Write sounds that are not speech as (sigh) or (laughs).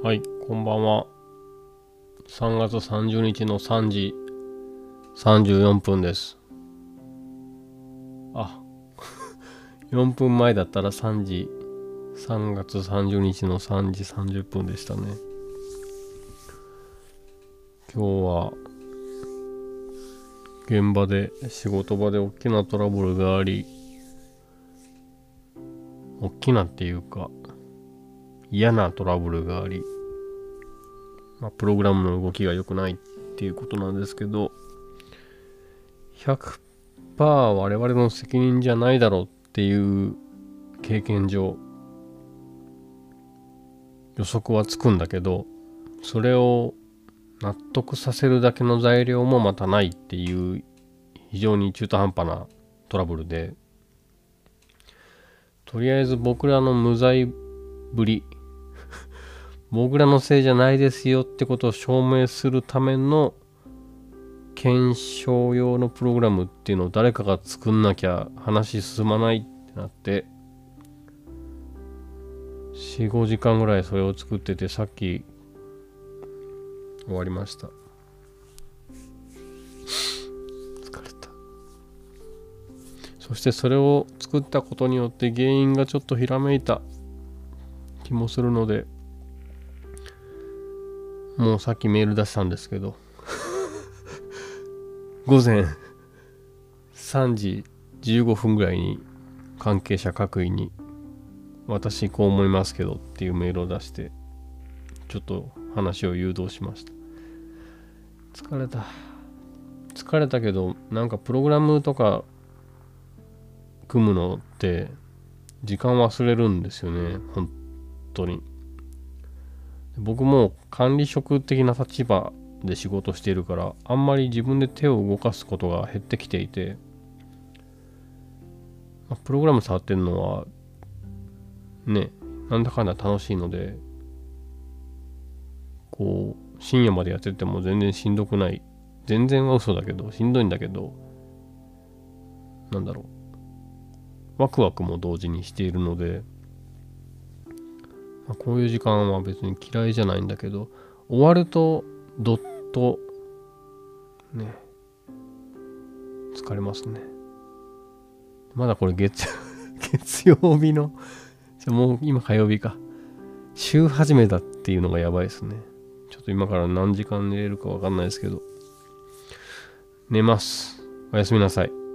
はい、こんばんは。3月30日の3時34分です。あ、4分前だったら3時、3月30日の3時30分でしたね。今日は、現場で、仕事場で大きなトラブルがあり、大きなっていうか、嫌なトラブルがあり、まあ、プログラムの動きが良くないっていうことなんですけど、100%我々の責任じゃないだろうっていう経験上、予測はつくんだけど、それを納得させるだけの材料もまたないっていう非常に中途半端なトラブルで、とりあえず僕らの無罪ぶり僕らのせいじゃないですよってことを証明するための検証用のプログラムっていうのを誰かが作んなきゃ話進まないってなって45時間ぐらいそれを作っててさっき終わりました。疲れた。そしてそれを作ったことによって原因がちょっとひらめいた気もするのでもうさっきメール出したんですけど。午前3時15分ぐらいに関係者各位に私こう思いますけどっていうメールを出してちょっと話を誘導しました。疲れた。疲れたけどなんかプログラムとか組むのって時間忘れるんですよね本当に。僕も管理職的な立場で仕事しているからあんまり自分で手を動かすことが減ってきていて、プログラム触ってるのはねなんだかんだ楽しいのでこう深夜までやってても全然しんどくない。全然は嘘だけどしんどいんだけどなんだろう。ワクワクも同時にしているのでまあこういう時間は別に嫌いじゃないんだけど終わるとどっとね疲れますね。まだこれ月 (laughs) 月曜日のじゃもう今火曜日か。週始めだっていうのがやばいですね。ちょっと今から何時間寝れるかわかんないですけど。寝ます。おやすみなさい。